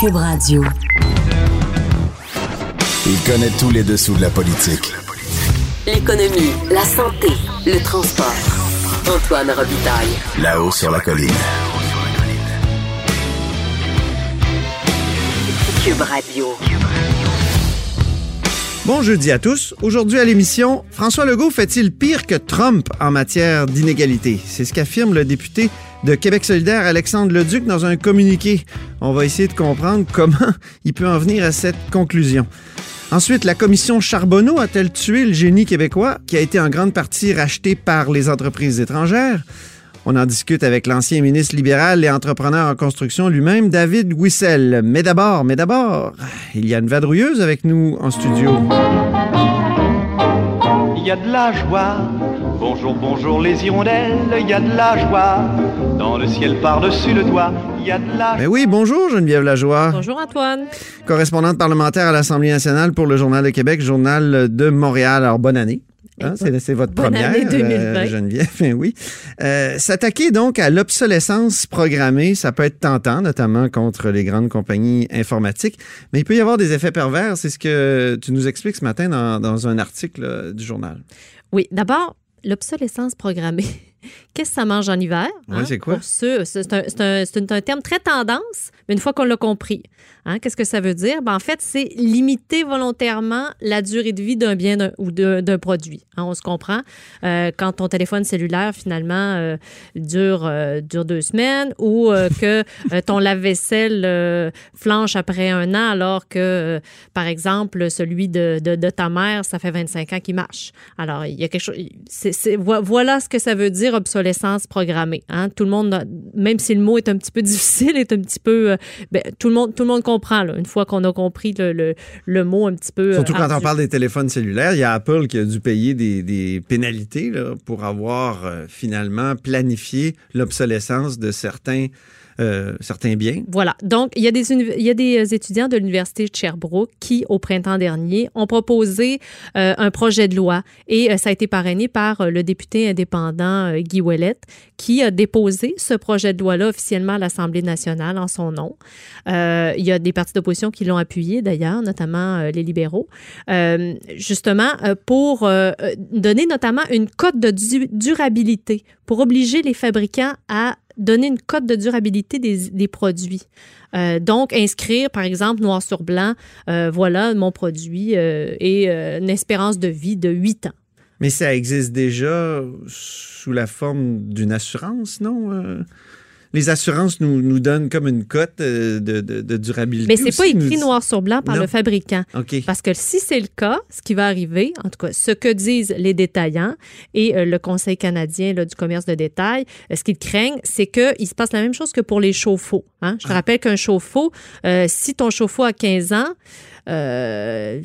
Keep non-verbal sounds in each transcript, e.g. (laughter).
Cube Radio. Il connaît tous les dessous de la politique. L'économie, la santé, le transport. Antoine Robitaille. Là-haut sur la colline. Cube Radio. Bon jeudi à tous. Aujourd'hui à l'émission, François Legault fait-il pire que Trump en matière d'inégalité? C'est ce qu'affirme le député de Québec solidaire Alexandre Leduc dans un communiqué. On va essayer de comprendre comment (laughs) il peut en venir à cette conclusion. Ensuite, la commission Charbonneau a-t-elle tué le génie québécois qui a été en grande partie racheté par les entreprises étrangères? On en discute avec l'ancien ministre libéral et entrepreneur en construction lui-même, David Wissel. Mais d'abord, mais d'abord, il y a une vadrouilleuse avec nous en studio. Il y a de la joie. Bonjour, bonjour les hirondelles. Il y a de la joie. Dans le ciel par-dessus le toit. Il y a de la Mais oui, bonjour Geneviève Lajoie, Bonjour Antoine. correspondante parlementaire à l'Assemblée nationale pour le Journal de Québec, Journal de Montréal. Alors, bonne année. Hein, c'est, c'est votre bonne première, année 2020. Geneviève, Ben (laughs) oui. Euh, s'attaquer donc à l'obsolescence programmée, ça peut être tentant, notamment contre les grandes compagnies informatiques, mais il peut y avoir des effets pervers. C'est ce que tu nous expliques ce matin dans, dans un article euh, du journal. Oui, d'abord, l'obsolescence programmée. (laughs) Qu'est-ce que ça mange en hiver? Ouais, c'est quoi? C'est un, c'est un- c'est un- un terme très tendance, mais une fois qu'on l'a compris, hein, qu'est-ce que ça veut dire? Ben, en fait, c'est limiter volontairement la durée de vie d'un bien ou d'un produit. Hein, on se comprend? Euh, quand ton téléphone cellulaire, finalement, euh, dure, euh, dure deux semaines ou que ton lave-vaisselle flanche après un an alors que, par exemple, celui de, de- ta mère, ça fait 25 ans qu'il marche. Alors, il y a quelque chose. voilà ce que ça veut dire obsolescence programmée. hein. Tout le monde, même si le mot est un petit peu (laughs) difficile, est un petit peu. ben, tout, le monde, tout le monde comprend, là, une fois qu'on a compris le, le- le mot un petit peu. euh, Surtout quand on parle des téléphones cellulaires, il y a Apple qui a dû payer des, des pénalités là, pour avoir euh, finalement planifié l'obsolescence de certains, euh, certains biens. Voilà. Donc, il y a des, il y a des euh, étudiants de l'Université de Sherbrooke qui, au printemps dernier, ont proposé euh, un projet de loi et ça a été parrainé par le député indépendant Guy Ouellette qui a déposé ce projet de loi-là officiellement à l'Assemblée nationale en son nom. Il y a des partis d'opposition qui l'ont appuyé d'ailleurs, notamment les libéraux, justement pour donner notamment une cote de du- durabilité, pour obliger les fabricants à donner une cote de durabilité des, produits. Euh, donc, inscrire, par exemple, noir sur blanc, euh, voilà, mon produit euh, et une espérance de vie de 8 ans. Mais ça existe déjà sous la forme d'une assurance, non? Les assurances nous, nous donnent comme une cote euh, de, de- de durabilité. Mais c'est pas nous écrit noir sur blanc par Non. le fabricant. OK. Parce que si c'est le cas, ce qui va arriver, en tout cas, ce que disent les détaillants et euh, le Conseil canadien là, du commerce de détail, euh, ce qu'ils craignent, c'est qu'il se passe la même chose que pour les chauffe-eau. hein. Je te rappelle qu'un chauffe-eau, euh, si ton chauffe-eau a 15 ans, euh,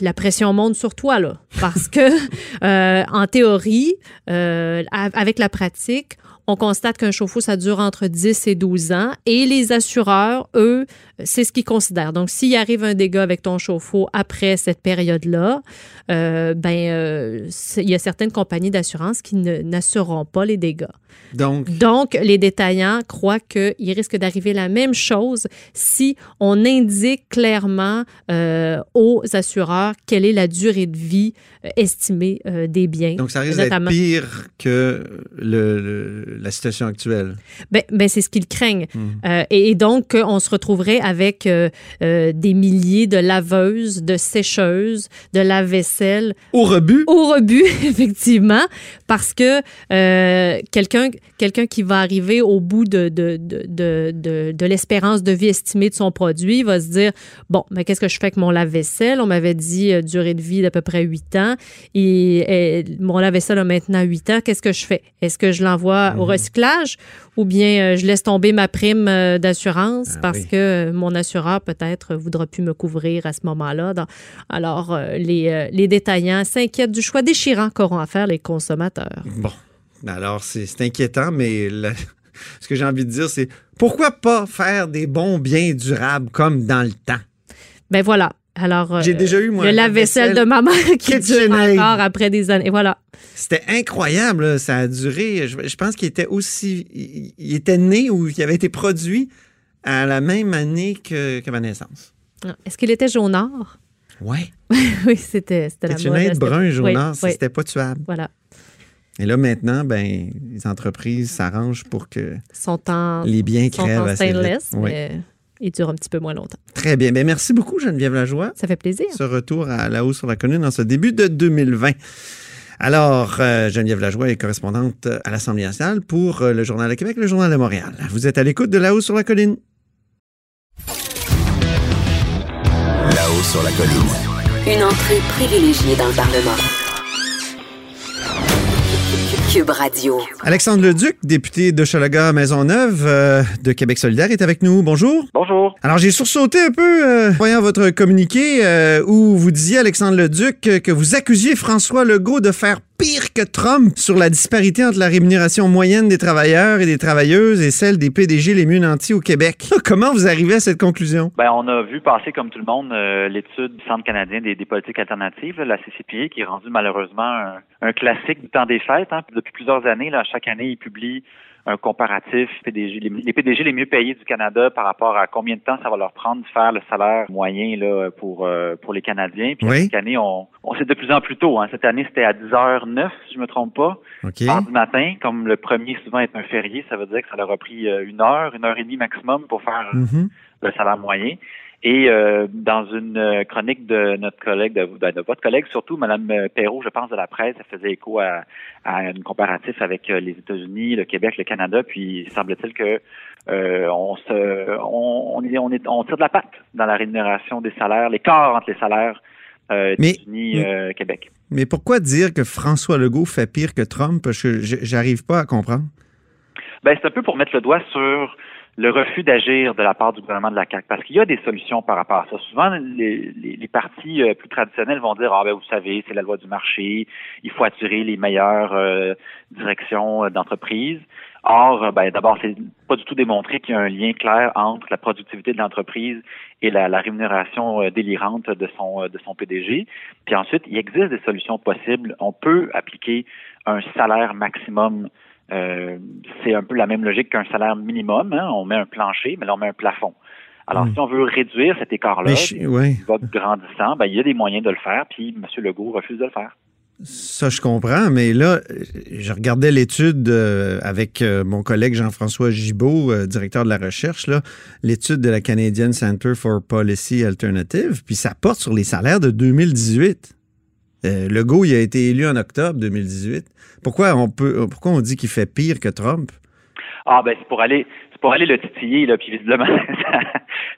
la pression monte sur toi, là. Parce que, (laughs) euh, en théorie, euh, avec la pratique, on constate qu'un chauffe-eau, ça dure entre 10 et 12 ans. Et les assureurs, eux, c'est ce qu'ils considèrent. Donc, s'il arrive un dégât avec ton chauffe-eau après cette période-là, euh, ben, euh, il y a certaines compagnies d'assurance qui n'assureront pas les dégâts. Donc, Donc, les détaillants croient qu'il risque d'arriver la même chose si on indique clairement euh, aux assureurs quelle est la durée de vie estimée des biens. donc ça risque d'être pire que le- le- la situation actuelle? Ben, ben, c'est ce qu'ils craignent. Hmm. Euh, et, et donc, on se retrouverait avec euh, euh, des milliers de laveuses, de sécheuses, de lave-vaisselle Au rebut, au rebut, (laughs) effectivement, parce que quelqu'un quelqu'un qui va arriver au bout de, de, de, de, de- de l'espérance de vie estimée de son produit va se dire, bon, mais qu'est-ce que je fais avec mon lave-vaisselle? On m'avait dit durée de vie d'à peu près 8 ans et, et mon lave-vaisselle a maintenant 8 ans. Qu'est-ce que je fais? Est-ce que je l'envoie au recyclage ou bien euh, je laisse tomber ma prime euh, d'assurance Ah parce oui. que euh, mon assureur peut-être voudra plus me couvrir à ce moment-là. Alors, les, les détaillants s'inquiètent du choix déchirant qu'auront à faire les consommateurs. Bon, alors c'est c'est inquiétant, mais la- (laughs) ce que j'ai envie de dire, c'est pourquoi pas faire des bons biens durables comme dans le temps? Ben voilà. Alors, euh, J'ai déjà eu, moi, le lave-vaisselle de ma mère (laughs) qui dure encore après des années. Voilà. C'était incroyable, là. ça a duré, je, je pense qu'il était aussi, il, il était né ou il avait été produit à la même année que, que ma naissance. Ah, Est-ce qu'il était jaunard? Ouais. (laughs) oui, c'était la une mode. brun jaunard, Oui, c'était pas tuable. Voilà. Et là, maintenant, ben, les entreprises s'arrangent pour que Ils sont en, les biens crèvent en assez vite. stainless, Oui. mais ils durent un petit peu moins longtemps. Très bien. Ben, merci beaucoup, Geneviève Lajoie. Ça fait plaisir. Ce retour à la hausse sur la colline en ce début de 2020. Alors, euh, Geneviève Lajoie est correspondante à l'Assemblée nationale pour euh, le Journal de Québec, le Journal de Montréal. Vous êtes à l'écoute de la hausse sur la colline. Là-haut sur la colline. Une entrée privilégiée dans le Parlement. Cube Radio. Alexandre Leduc, député de Chalaga Maisonneuve euh, de Québec solidaire, est avec nous. Bonjour. Bonjour. Alors, j'ai sursauté un peu, euh, voyant votre communiqué euh, où vous disiez, Alexandre Leduc, que vous accusiez François Legault de faire pire que Trump sur la disparité entre la rémunération moyenne des travailleurs et des travailleuses et celle des PDG les mieux nantis au Québec. Comment vous arrivez à cette conclusion? Ben, on a vu passer, comme tout le monde, euh, l'étude du Centre canadien des, politiques alternatives, la CCPA, qui est rendue malheureusement un, classique du temps des fêtes. Hein. Puis Depuis plusieurs années, chaque année, ils publient un comparatif PDG, les, les PDG les mieux payés du Canada par rapport à combien de temps ça va leur prendre de faire le salaire moyen là, pour, euh, pour les Canadiens. Puis Oui. chaque année, on, on c'est de plus en plus tôt. Hein. Cette année, c'était à 10h09, si je me trompe pas. OK. Mardi matin, comme le premier souvent est un férié, ça veut dire que ça leur a pris euh, une heure, une heure et demie maximum pour faire euh, Mhm. le salaire moyen. Et euh, dans une euh, chronique de notre collègue, de, de- de votre collègue surtout, Madame euh, Perrault, je pense, de la presse, elle faisait écho à, à un comparatif avec euh, les États-Unis, le Québec, le Canada, puis semble-t-il que euh, on se on, on, est, on, est, on tire de la patte dans la rémunération des salaires, l'écart entre les salaires euh, États-Unis, euh, Québec. Mais pourquoi dire que François Legault fait pire que Trump? Parce que j- j'arrive pas à comprendre. Ben, c'est un peu pour mettre le doigt sur le refus d'agir de la part du gouvernement de la CAQ, parce qu'il y a des solutions par rapport à ça. Souvent, les, les, les partis euh, plus traditionnels vont dire, ah ben vous savez, c'est la loi du marché, il faut attirer les meilleures euh, directions euh, d'entreprise. Or, euh, ben, d'abord, c'est pas du tout démontré qu'il y a un lien clair entre la productivité de l'entreprise et la, la rémunération délirante de son de son PDG. Puis ensuite, il existe des solutions possibles. On peut appliquer un salaire maximum euh, c'est un peu la même logique qu'un salaire minimum. hein. On met un plancher, mais là, on met un plafond. Alors, Mm. si on veut réduire cet écart-là, ouais. qui va grandissant, ben, il y a des moyens de le faire, puis M. Legault refuse de le faire. Ça, je comprends, mais là, je regardais l'étude euh, avec euh, mon collègue Jean-François Gibault, euh, directeur de la recherche, l'étude de la Canadian Center for Policy Alternative, puis ça porte sur les salaires de 2018. Euh, Legault, il a été élu en octobre 2018. Pourquoi on peut, pourquoi on dit qu'il fait pire que Trump? Ah, ben, c'est pour aller, c'est pour aller le titiller, là, puis visiblement, (laughs) ça,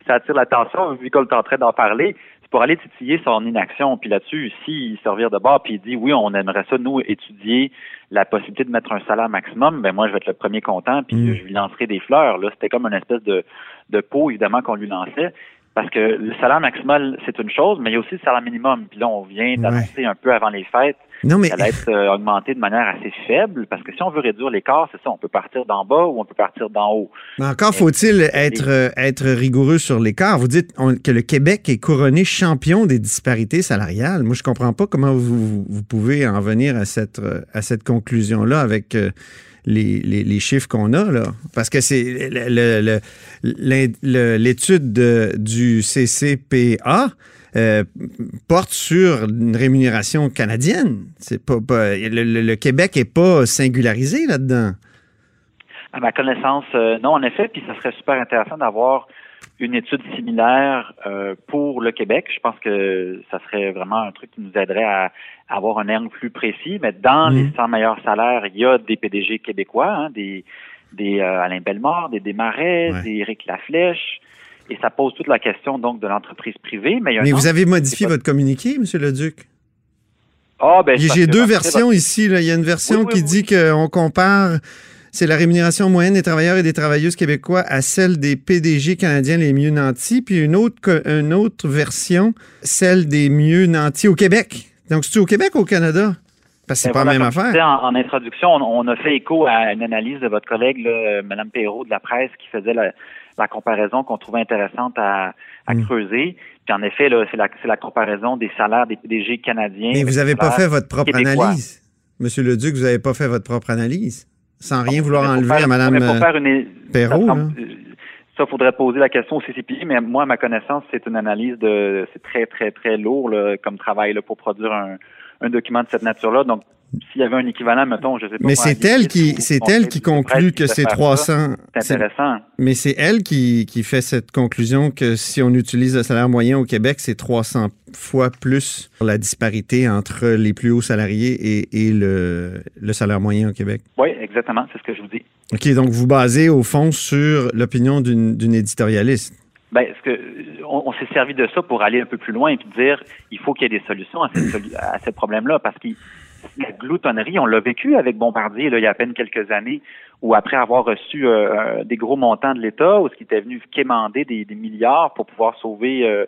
ça attire l'attention, vu qu'on est en train d'en parler. C'est pour aller titiller son inaction. Puis là-dessus, s'il servir de bord, puis il dit, oui, on aimerait ça, nous, étudier la possibilité de mettre un salaire maximum, ben moi, je vais être le premier content, puis Mm. je lui lancerai des fleurs. Là, c'était comme une espèce de, de pot, évidemment, qu'on lui lançait. Parce que le salaire maximal, c'est une chose, mais il y a aussi le salaire minimum. Puis là, on vient d'annoncer un peu avant les fêtes Non, mais qu'elle allait être euh, augmentée de manière assez faible. Parce que si on veut réduire l'écart, c'est ça, on peut partir d'en bas ou on peut partir d'en haut. Mais encore faut-il être, euh, être rigoureux sur l'écart. Vous dites on- que le Québec est couronné champion des disparités salariales. Moi, je comprends pas comment vous, vous pouvez en venir à cette, euh, à cette conclusion-là avec euh, les, les- les chiffres qu'on a. Là. Parce que c'est l'étude de- du CCPA. euh, porte sur une rémunération canadienne. C'est pas, le Québec est pas singularisé là-dedans. À ma connaissance, euh, non, en effet, puis ça serait super intéressant d'avoir une étude similaire euh, pour le Québec. Je pense que ça serait vraiment un truc qui nous aiderait à, à avoir un angle plus précis. Mais dans Mhm. les 100 meilleurs salaires, il y a des PDG québécois, hein, des, des euh, Alain Bellemare, des Desmarais, Ouais. des Éric Laflèche. Et ça pose toute la question donc de l'entreprise privée. Mais, il y a Mais vous avez modifié pas- votre communiqué, M. Leduc? Ah, ben, J'ai deux versions ici. là. Il y a une version Oui, oui, qui oui. dit qu'on compare, c'est la rémunération moyenne des travailleurs et des travailleuses québécois à celle des PDG canadiens les mieux nantis, puis une autre, co- une autre version, celle des mieux nantis au Québec. Donc, c'est-tu au Québec ou au Canada? Parce que c'est Ben pas la même affaire. En, en introduction, on, on a fait écho à une analyse de votre collègue, là, Mme Perrault de la presse, qui faisait la, la comparaison qu'on trouvait intéressante à, à Mm. creuser. Puis en effet, c'est la, c'est la comparaison des salaires des PDG canadiens. Mais vous n'avez pas fait votre propre québécois. analyse. Monsieur Leduc, vous n'avez pas fait votre propre analyse. Sans rien vouloir enlever faire- à Mme euh, une- Perrault, ça là. semble- Ça, faudrait poser la question au CCPI, mais moi, à ma connaissance, c'est une analyse de, c'est très, très, très lourd là, comme travail là, pour produire un, un document de cette nature-là. Donc, s'il y avait un équivalent, mettons, je sais pas. Mais c'est elle qui, c'est elle qui conclut que c'est 300. C'est intéressant. Mais c'est elle qui, qui fait cette conclusion que si on utilise le salaire moyen au Québec, c'est 300 fois plus la disparité entre les plus hauts salariés et, et le, le salaire moyen au Québec. Oui, exactement. C'est ce que je vous dis. OK, donc vous basez au fond sur l'opinion d'une éditorialiste. Ben, ce que, on, on s'est servi de ça pour aller un peu plus loin et puis dire il faut qu'il y ait des solutions à, cette, à ce problème-là parce que la gloutonnerie, on l'a vécu avec Bombardier là, il y a à peine quelques années, où après avoir reçu euh, des gros montants de l'État, où ce qui était venu quémander des, des milliards pour pouvoir sauver euh,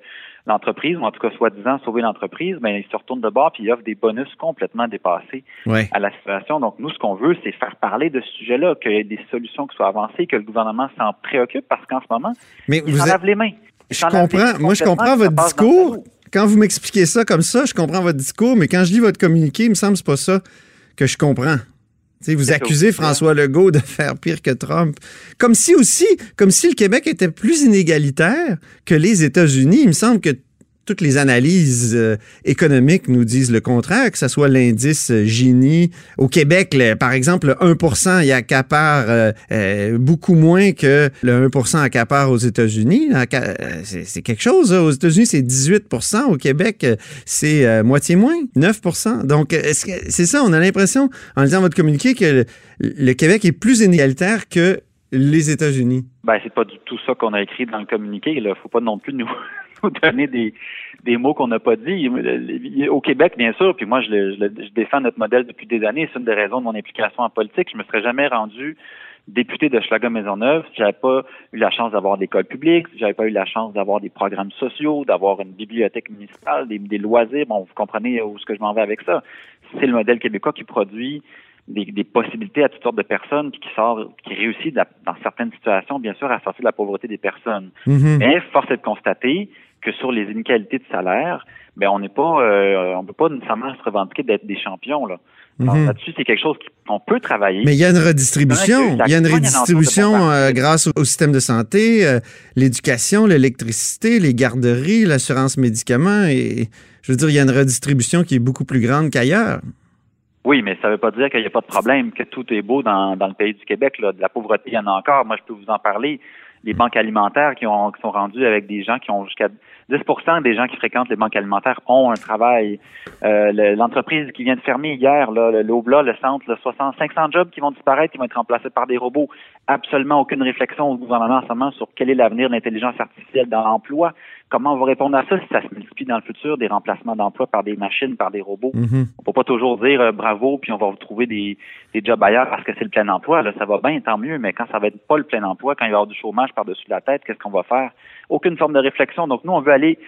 l'entreprise, ou en tout cas soi-disant sauver l'entreprise, ben, il se retourne de bord puis il offre des bonus complètement dépassés Ouais. à la situation. Donc, nous, ce qu'on veut, c'est faire parler de ce sujet-là, qu'il y ait des solutions qui soient avancées, que le gouvernement s'en préoccupe, parce qu'en ce moment, Mais il vous s'en êtes- lave les mains. Je comprends. Moi, je comprends votre discours. Quand vous m'expliquez ça comme ça, je comprends votre discours, mais quand je lis votre communiqué, il me semble que c'est pas ça que je comprends. Vous accusez aussi, François Legault de faire pire que Trump. Comme si aussi, comme si le Québec était plus inégalitaire que les États-Unis. Il me semble que toutes les analyses euh, économiques nous disent le contraire, que ce soit l'indice euh, Gini. Au Québec, par exemple, le 1% il accapare euh, euh, beaucoup moins que le 1% accapare aux États-Unis. Euh, C'est quelque chose. hein. Aux États-Unis, c'est 18% Au Québec, euh, c'est moitié moins, 9% Donc, c'est ça, on a l'impression, en lisant votre communiqué, que le, le Québec est plus inégalitaire que les États-Unis? Ben, c'est pas du tout ça qu'on a écrit dans le communiqué. Il faut pas non plus nous, nous donner des, des mots qu'on n'a pas dit. Au Québec, bien sûr, puis moi, je, le- je, le- je défends notre modèle depuis des années. C'est une des raisons de mon implication en politique. Je me serais jamais rendu député de Schlager-Maisonneuve si j'avais pas eu la chance d'avoir des écoles publiques, si j'avais pas eu la chance d'avoir des programmes sociaux, d'avoir une bibliothèque municipale, des, des loisirs. Bon, vous comprenez où ce que je m'en vais avec ça. C'est le modèle québécois qui produit des, des possibilités à toutes sortes de personnes, puis qui sort, qui réussit dans certaines situations, bien sûr, à sortir de la pauvreté des personnes. Mhm. Mais force est de constater que sur les inégalités de salaire, ben on n'est pas, euh, on peut pas nécessairement se revendiquer d'être des champions là. Mhm. Là-dessus, c'est quelque chose qu'on peut travailler. Mais il y a une redistribution. Il y a une redistribution euh, grâce au, au système de santé, euh, l'éducation, l'électricité, les garderies, l'assurance médicaments. Et je veux dire, il y a une redistribution qui est beaucoup plus grande qu'ailleurs. Oui, mais ça ne veut pas dire qu'il n'y a pas de problème, que tout est beau dans, dans le pays du Québec. Là. De la pauvreté, il y en a encore. Moi, je peux vous en parler. Les banques alimentaires qui, ont, qui sont rendues avec des gens qui ont jusqu'à 10% des gens qui fréquentent les banques alimentaires ont un travail. Euh, le- L'entreprise qui vient de fermer hier, là, le- l'Obla, le centre, là, 60, 500 jobs qui vont disparaître, qui vont être remplacés par des robots. Absolument aucune réflexion au gouvernement en ce moment sur quel est l'avenir de l'intelligence artificielle dans l'emploi. Comment on va répondre à ça si ça se multiplie dans le futur, des remplacements d'emplois par des machines, par des robots? Mhm. On peut pas toujours dire euh, bravo puis on va retrouver des, des jobs ailleurs parce que c'est le plein emploi. Là, ça va bien, tant mieux, mais quand ça va être pas le plein emploi, quand il va y avoir du chômage par-dessus la tête, qu'est-ce qu'on va faire? Aucune forme de réflexion. Donc nous, on veut aller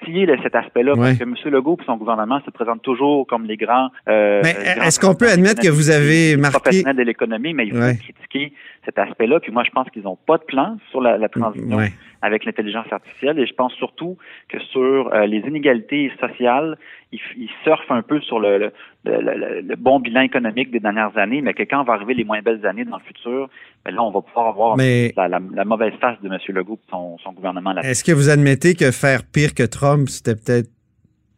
titiller cet aspect-là Ouais. parce que M. Legault et son gouvernement se présentent toujours comme les grands. euh, Mais est-ce qu'on peut admettre que vous avez marqué- professionnels de l'économie, mais il faut Ouais. critiquer cet aspect-là. Puis moi, je pense qu'ils n'ont pas de plan sur la, la transition Ouais. avec l'intelligence artificielle et je pense surtout que sur euh, les inégalités sociales, ils, ils surfent un peu sur le, le, le- le- le bon bilan économique des dernières années, mais que quand va arriver les moins belles années dans le futur, ben là, on va pouvoir avoir Mais- la, la- la mauvaise face de M. Legault et son, son gouvernement Est-ce que vous admettez que faire pire que Trump, c'était peut-être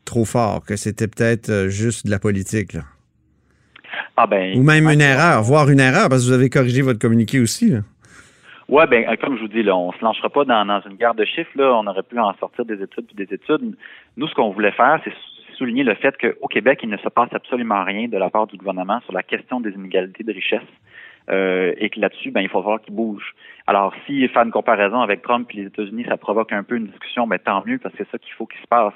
trop fort, que c'était peut-être euh, juste de la politique, là? Ah ben, ou même ouais, une erreur, voire une erreur, parce que vous avez corrigé votre communiqué aussi. là. Ouais, ben euh, comme je vous dis, là, on se lancera pas dans, dans une guerre de chiffres. Là, on aurait pu en sortir des études puis des études. Nous, ce qu'on voulait faire, c'est souligner le fait qu'au Québec, il ne se passe absolument rien de la part du gouvernement sur la question des inégalités de richesse. Euh, et que là-dessus, ben, il faut voir qu'il bouge. Alors, si faire une comparaison avec Trump et les États-Unis, ça provoque un peu une discussion, ben tant mieux, parce que c'est ça qu'il faut qu'il se passe.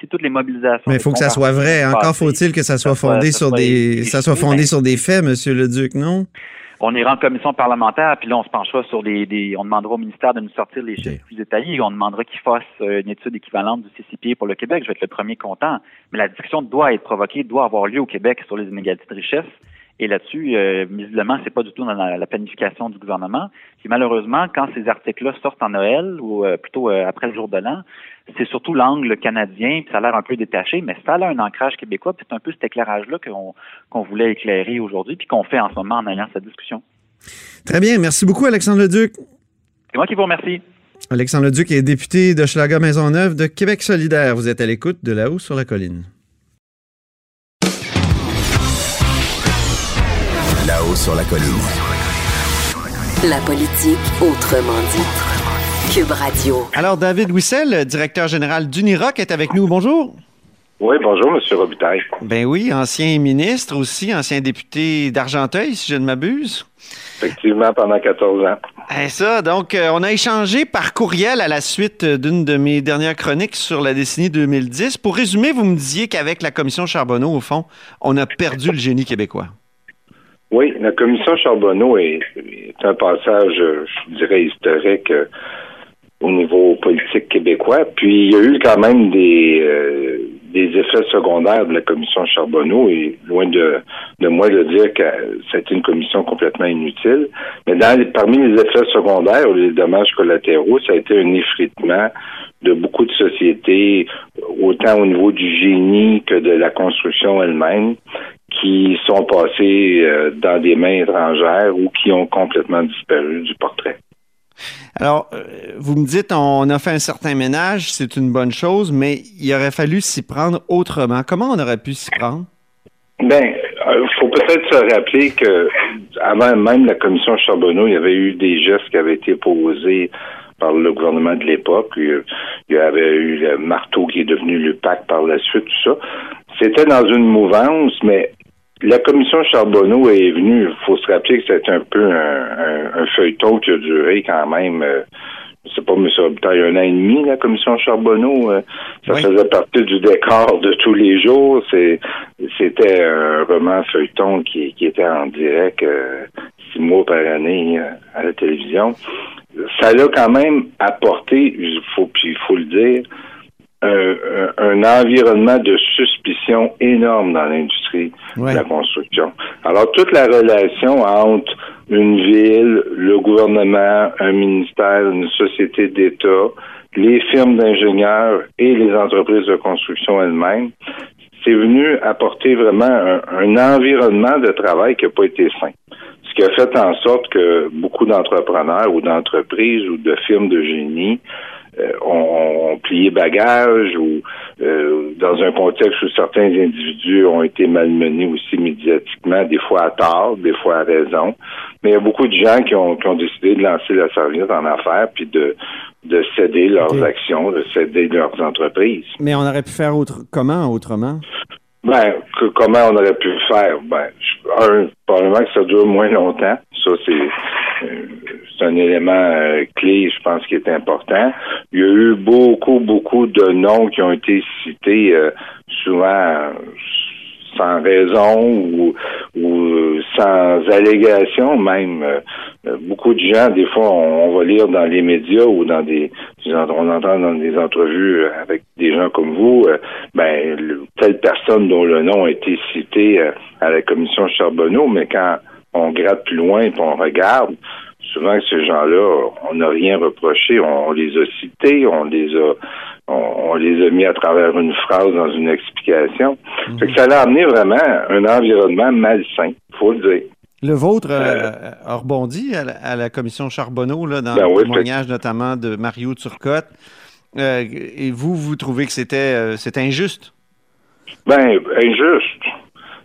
Si toutes les mobilisations. Mais il faut que ça soit vrai. Encore faut-il que ça soit fondé sur des, ça soit fondé sur des faits, Monsieur le Duc, non? On ira en commission parlementaire, puis là, on se penchera sur des, des on demandera au ministère de nous sortir les chiffres plus détaillés. On demandera qu'il fasse euh, une étude équivalente du CCPA pour le Québec. Je vais être le premier content. Mais la discussion doit être provoquée, doit avoir lieu au Québec sur les inégalités de richesse. Et là-dessus, euh, visiblement, c'est pas du tout dans la, la planification du gouvernement. Puis malheureusement, quand ces articles-là sortent en Noël ou euh, plutôt euh, après le jour de l'an, c'est surtout l'angle canadien, puis ça a l'air un peu détaché, mais ça a l'air un ancrage québécois, puis c'est un peu cet éclairage-là qu'on qu'on voulait éclairer aujourd'hui, puis qu'on fait en ce moment en ayant cette discussion. Très bien. Merci beaucoup, Alexandre Leduc. C'est moi qui vous remercie. Alexandre Leduc est député de Schlager Maisonneuve de Québec solidaire. Vous êtes à l'écoute de là-haut sur la colline. Là-haut sur la colline. La politique autrement dit. Cube Radio. Alors, David Wissel, directeur général d'Uniroc, est avec nous. Bonjour. Oui, bonjour, M. Robitaille. Ben oui, ancien ministre aussi, ancien député d'Argenteuil, si je ne m'abuse. Effectivement, pendant 14 ans. Et ça, donc, euh, on a échangé par courriel à la suite d'une de mes dernières chroniques sur la décennie 2010. Pour résumer, vous me disiez qu'avec la commission Charbonneau, au fond, on a perdu le génie québécois. Oui, la commission Charbonneau est, un passage, je dirais, historique euh, au niveau politique québécois. Puis il y a eu quand même des, euh, des effets secondaires de la commission Charbonneau et loin de, de moi de dire que c'était une commission complètement inutile. Mais dans parmi les effets secondaires ou les dommages collatéraux, ça a été un effritement de beaucoup de sociétés, autant au niveau du génie que de la construction elle-même, qui sont passées euh, dans des mains étrangères ou qui ont complètement disparu du portrait. Alors, euh, vous me dites, on a fait un certain ménage, c'est une bonne chose, mais il aurait fallu s'y prendre autrement. Comment on aurait pu s'y prendre? Ben, il euh, faut peut-être se rappeler que avant même la commission Charbonneau, il y avait eu des gestes qui avaient été posés par le gouvernement de l'époque. Il y avait eu le marteau qui est devenu le PAC par la suite, tout ça. C'était dans une mouvance, mais la commission Charbonneau est venue, il faut se rappeler que c'était un peu un, feuilleton qui a duré quand même, euh, je sais pas, M. Robitaille, un an et demi, la commission Charbonneau. Euh, ça faisait partie du décor de tous les jours. C'est, c'était un roman feuilleton qui, qui était en direct euh, six mois par année à la télévision. Ça l'a quand même apporté, il faut, puis il faut le dire, un, environnement de suspicion énorme dans l'industrie de la construction. Alors, toute la relation entre une ville, le gouvernement, un ministère, une société d'État, les firmes d'ingénieurs et les entreprises de construction elles-mêmes, c'est venu apporter vraiment un, un, environnement de travail qui n'a pas été sain. Ce qui a fait en sorte que beaucoup d'entrepreneurs ou d'entreprises ou de firmes de génie euh, ont, plié bagage ou euh, dans un contexte où certains individus ont été malmenés aussi médiatiquement, des fois à tort, des fois à raison. Mais il y a beaucoup de gens qui ont, qui ont décidé de lancer la serviette en affaires puis de, de céder leurs actions, de céder leurs entreprises. Mais on aurait pu faire autre, comment autrement? Ben, comment on aurait pu le faire? Ben, un, probablement que ça dure moins longtemps. Ça, c'est euh, c'est un élément euh, clé, je pense, qui est important. Il y a eu beaucoup, beaucoup de noms qui ont été cités, euh, souvent sans raison ou, ou sans allégation même. beaucoup de gens, des fois, on, va lire dans les médias ou dans des, on entend dans des entrevues avec des gens comme vous, ben telle personne dont le nom a été cité à la commission Charbonneau, mais quand on gratte plus loin et on regarde, souvent ces gens-là, on n'a rien reproché, on, les a cités, on les a on, les a mis à travers une phrase dans une explication. Mhm. ça a amené vraiment un environnement malsain, faut le dire. Le vôtre euh, a rebondi à la, commission Charbonneau, là, dans ben le témoignage notamment de Mario Turcotte. Euh, et vous, vous trouvez que c'était euh, injuste? Ben, injuste.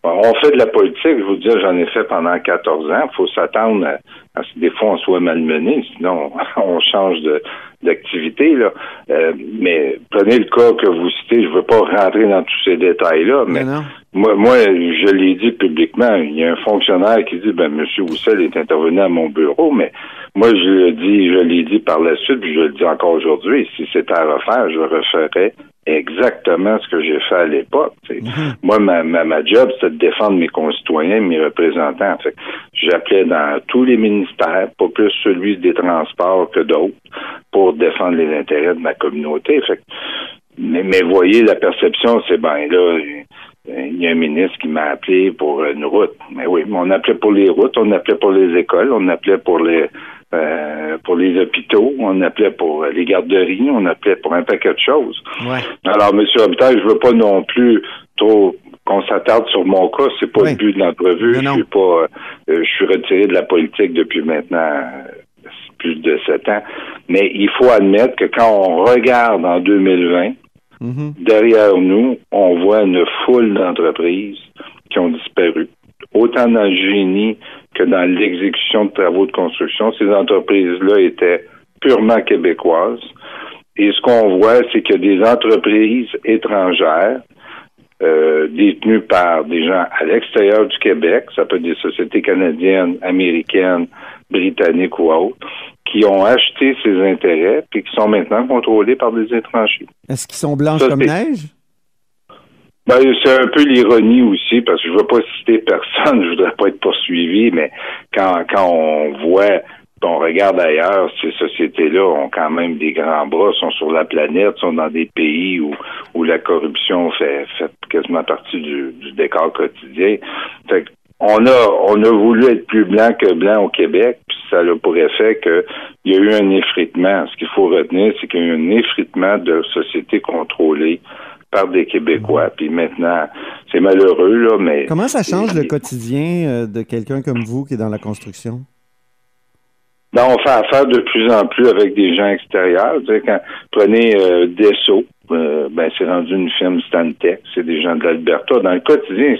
On fait de la politique, je vous dis, j'en ai fait pendant 14 ans. Il faut s'attendre à, parce que des fois on soit malmené, sinon (laughs) on change de d'activité là. Euh, mais prenez le cas que vous citez, je veux pas rentrer dans tous ces détails là, mais, moi, moi, je l'ai dit publiquement. Il y a un fonctionnaire qui dit, ben Monsieur Roussel est intervenu à mon bureau, mais moi je le dis, je l'ai dit par la suite, puis je le dis encore aujourd'hui. Si c'était à refaire, je referais exactement ce que j'ai fait à l'époque. Mhm. Moi, ma, ma, job, c'est de défendre mes concitoyens, mes représentants. Fait j'appelais dans tous les ministères, pas plus celui des transports que d'autres, pour défendre les intérêts de ma communauté. Fait mais, mais voyez, la perception, c'est ben là, il y a un ministre qui m'a appelé pour une route. Mais oui, on appelait pour les routes, on appelait pour les écoles, on appelait pour les euh, pour les hôpitaux, on appelait pour les garderies, on appelait pour un paquet de choses. Ouais. Alors, M. Robitaille, je veux pas non plus trop qu'on s'attarde sur mon cas, c'est pas le but de l'entrevue. Je suis pas, euh, je suis retiré de la politique depuis maintenant plus de sept ans. Mais il faut admettre que quand on regarde en 2020, Mhm. derrière nous, on voit une foule d'entreprises qui ont disparu. Autant dans le génie que dans l'exécution de travaux de construction, ces entreprises-là étaient purement québécoises. Et ce qu'on voit, c'est que des entreprises étrangères, euh, détenues par des gens à l'extérieur du Québec, ça peut être des sociétés canadiennes, américaines, britanniques ou autres, qui ont acheté ces intérêts puis qui sont maintenant contrôlés par des étrangers. Est-ce qu'ils sont blanches Ça, comme neige? Ben, c'est un peu l'ironie aussi, parce que je veux pas citer (laughs) personne, je voudrais pas être poursuivi, mais quand, quand on voit, on regarde ailleurs, ces sociétés-là ont quand même des grands bras, sont sur la planète, sont dans des pays où, où la corruption fait, fait quasiment partie du, du décor quotidien. Fait on a, on a voulu être plus blanc que blanc au Québec, puis ça a pour effet qu'il y a eu un effritement. Ce qu'il faut retenir, c'est qu'il y a eu un effritement de sociétés contrôlées par des Québécois. Puis maintenant, c'est malheureux, là, mais... Comment ça change le quotidien euh, de quelqu'un comme vous qui est dans la construction? Ben, on fait affaire de plus en plus avec des gens extérieurs. Quand, prenez euh, Desso, euh, ben, c'est rendu une firme Stantec, c'est des gens de l'Alberta. Dans le quotidien,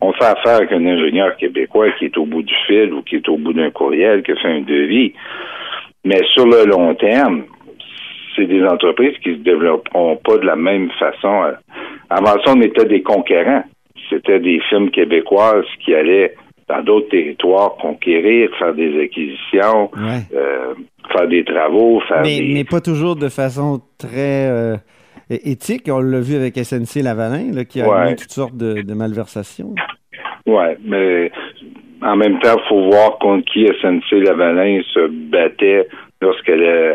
on fait affaire avec un ingénieur québécois qui est au bout du fil ou qui est au bout d'un courriel, qui fait un devis. Mais sur le long terme, c'est des entreprises qui se développeront pas de la même façon. Avant ça, on était des conquérants. C'était des firmes québécoises qui allaient dans d'autres territoires conquérir, faire des acquisitions, Ouais. euh, faire des travaux, faire Mais, des... mais pas toujours de façon très euh, éthique. On l'a vu avec SNC Lavalin, là, qui a Ouais. eu toutes sortes de, de malversations. Ouais, mais en même temps, il faut voir contre qui SNC Lavalin se battait lorsqu'elle euh,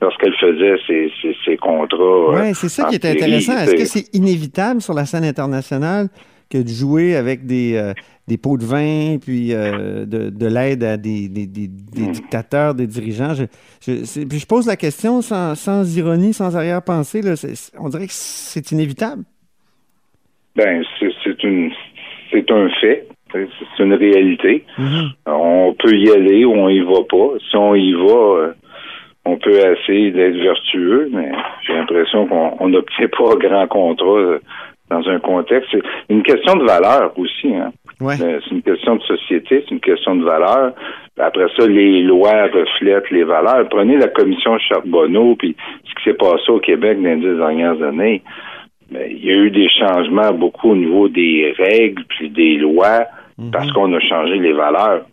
lorsqu'elle faisait ses, ses, ses contrats. euh, Oui, c'est ça qui est intéressant. Est-ce que c'est- inévitable sur la scène internationale que de jouer avec des, euh, des pots de vin, puis euh, de, de l'aide à des, des, des- des Hmm. dictateurs, des dirigeants? Je, puis je pose la question sans, sans ironie, sans arrière-pensée. On dirait que c'est inévitable. Ben, c'est une c'est un fait. C'est une réalité. Mhm. On peut y aller ou on y va pas. Si on y va, on peut essayer d'être vertueux, mais j'ai l'impression qu'on on n'obtient pas grand contrat euh, dans un contexte. C'est une question de valeur aussi. Hein? Ouais. C'est une question de société, c'est une question de valeur. Après ça, les lois reflètent les valeurs. Prenez la commission Charbonneau, puis ce qui s'est passé au Québec dans les dix dernières années. Ben, il y a eu des changements beaucoup au niveau des règles puis des lois parce qu'on a changé les valeurs.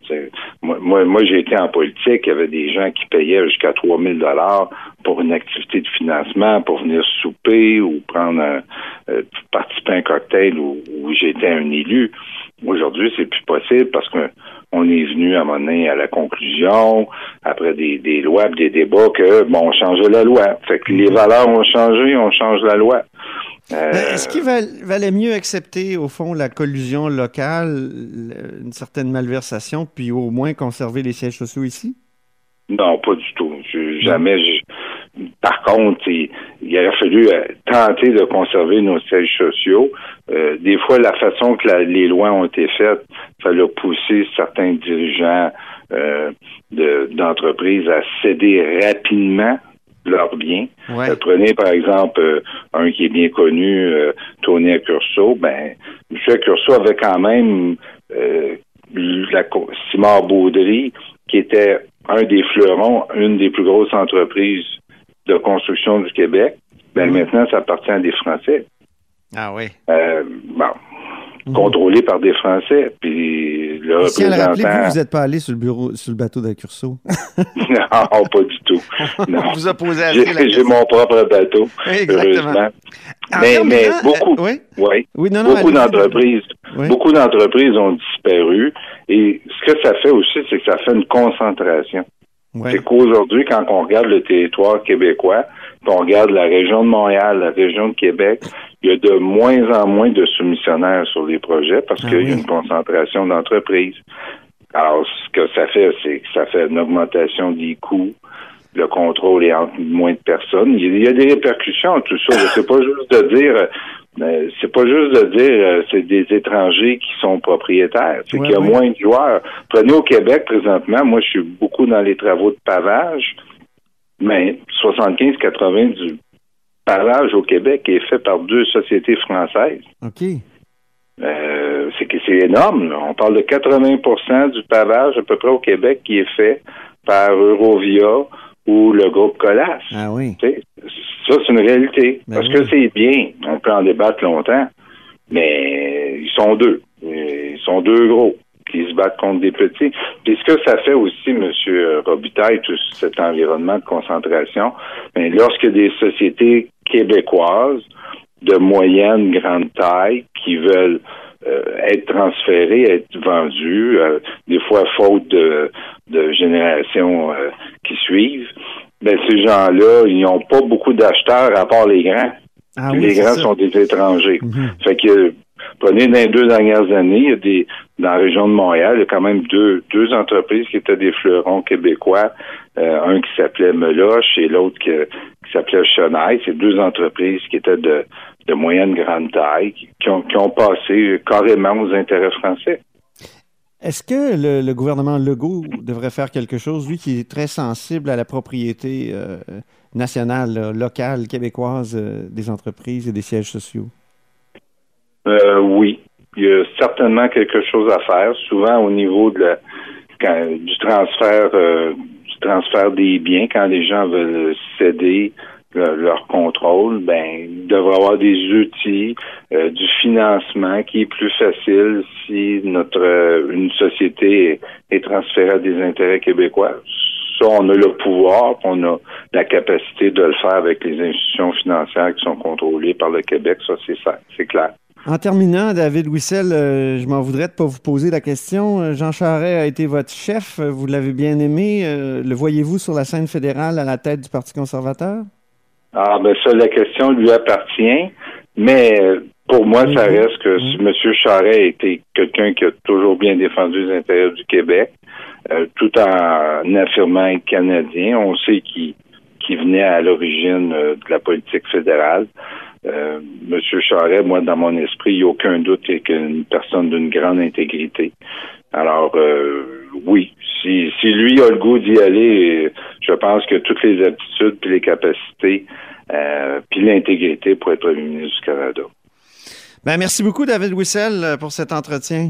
Moi, moi, moi, j'ai été en politique, il y avait des gens qui payaient jusqu'à 3000 dollars pour une activité de financement, pour venir souper ou prendre un, euh, participer à un cocktail où, où j'étais un élu. Aujourd'hui, c'est plus possible parce que on est venu à un moment donné à la conclusion, après des, des lois, des débats, que bon, on changeait la loi. Fait que les valeurs ont changé, on change la loi. Euh, Est-ce qu'il val- valait mieux accepter, au fond, la collusion locale, le- une certaine malversation, puis au moins conserver les sièges sociaux ici? Non, pas du tout. Je- jamais. Par contre, il, aurait fallu euh, tenter de conserver nos sièges sociaux. Euh, des fois, la façon que la- les lois ont été faites, ça fallait pousser certains dirigeants euh, de- d'entreprises à céder rapidement leurs biens. Ouais. Euh, prenez par exemple euh, un qui est bien connu, euh, Tony Accurso. Ben, M. Accurso avait quand même euh, la Simard Baudry, qui était un des fleurons, une des plus grosses entreprises de construction du Québec. Ben Mhm. maintenant, ça appartient à des Français. Ah oui. Euh, bon, Mhm. contrôlé par des Français. Puis le Si elle rappelez, vous, représentant. vous n'êtes pas allé sur le bureau, sur le bateau d'Accurso. (laughs) (laughs) non, pas du tout. Non. vous a posé assez J'ai mon propre bateau. Oui, exactement. heureusement. En Mais, beaucoup, euh, oui? oui, Oui, non, non. beaucoup d'entreprises, Oui. beaucoup d'entreprises ont disparu. Et ce que ça fait aussi, c'est que ça fait une concentration. Ouais. C'est qu'aujourd'hui, quand on regarde le territoire québécois, puis on regarde la région de Montréal, la région de Québec, il y a de moins en moins de soumissionnaires sur les projets parce Ah qu'il y a une concentration d'entreprises. Alors, ce que ça fait, c'est que ça fait une augmentation des coûts. Le contrôle est entre moins de personnes. Il y a, il y a des répercussions à tout ça. C'est pas juste de dire, euh, c'est pas juste de dire euh, c'est des étrangers qui sont propriétaires. C'est Ouais, qu'il y a ouais. moins de joueurs. Prenez au Québec présentement, moi je suis beaucoup dans les travaux de pavage, mais 75-80 du pavage au Québec est fait par deux sociétés françaises. OK. Euh, c'est énorme. là. On parle de 80% du pavage à peu près au Québec qui est fait par Eurovia ou le groupe Colas. Ah oui. Ça, c'est une réalité. Ben Parce oui. que c'est bien. On peut en débattre longtemps. Mais ils sont deux. Ils sont deux gros qui se battent contre des petits. Puis ce que ça fait aussi, M. Robitaille, tout cet environnement de concentration, mais lorsque des sociétés québécoises de moyenne, grande taille qui veulent euh, être transférées, être vendues, euh, des fois faute de, de générations euh, qui suivent, ben ces gens-là, ils n'ont pas beaucoup d'acheteurs à part les grands. Ah oui, les grands ça. sont des étrangers. Mhm. Fait que prenez dans les deux dernières années, il y a des dans la région de Montréal, il y a quand même deux deux entreprises qui étaient des fleurons québécois, euh, un qui s'appelait Meloche et l'autre qui, qui s'appelait Chenaille. C'est deux entreprises qui étaient de de moyenne grande taille, qui, ont, qui ont passé carrément aux intérêts français. Est-ce que le, le gouvernement Legault devrait faire quelque chose, lui qui est très sensible à la propriété euh, nationale, locale, québécoise euh, des entreprises et des sièges sociaux? Euh, oui, il y a certainement quelque chose à faire. Souvent au niveau de la, quand- du transfert du transfert des biens, quand les gens veulent céder le- leur contrôle, ben il devrait avoir des outils, euh, du financement qui est plus facile si notre euh, une société est, transférée à des intérêts québécois. Ça, on a le pouvoir, on a la capacité de le faire avec les institutions financières qui sont contrôlées par le Québec. Ça, c'est ça, c'est clair. En terminant, David Wissel, euh, je m'en voudrais de pas vous poser la question. Euh, Jean Charest a été votre chef, vous l'avez bien aimé. Euh, le voyez-vous sur la scène fédérale à la tête du Parti conservateur? Ah, ben ça, la question lui appartient, mais pour moi, ça Mhm. reste que si M. Charest était quelqu'un qui a toujours bien défendu les intérêts du Québec, euh, tout en affirmant être canadien. On sait qu'il qu'il venait à l'origine euh, de la politique fédérale. Euh, Monsieur Charest, moi, dans mon esprit, il n'y a aucun doute qu'il est une personne d'une grande intégrité. Alors, euh, oui, si, si lui a le goût d'y aller, je pense que toutes les aptitudes puis les capacités euh, puis l'intégrité pour être premier ministre du Canada. Ben, merci beaucoup, David Wissel, pour cet entretien.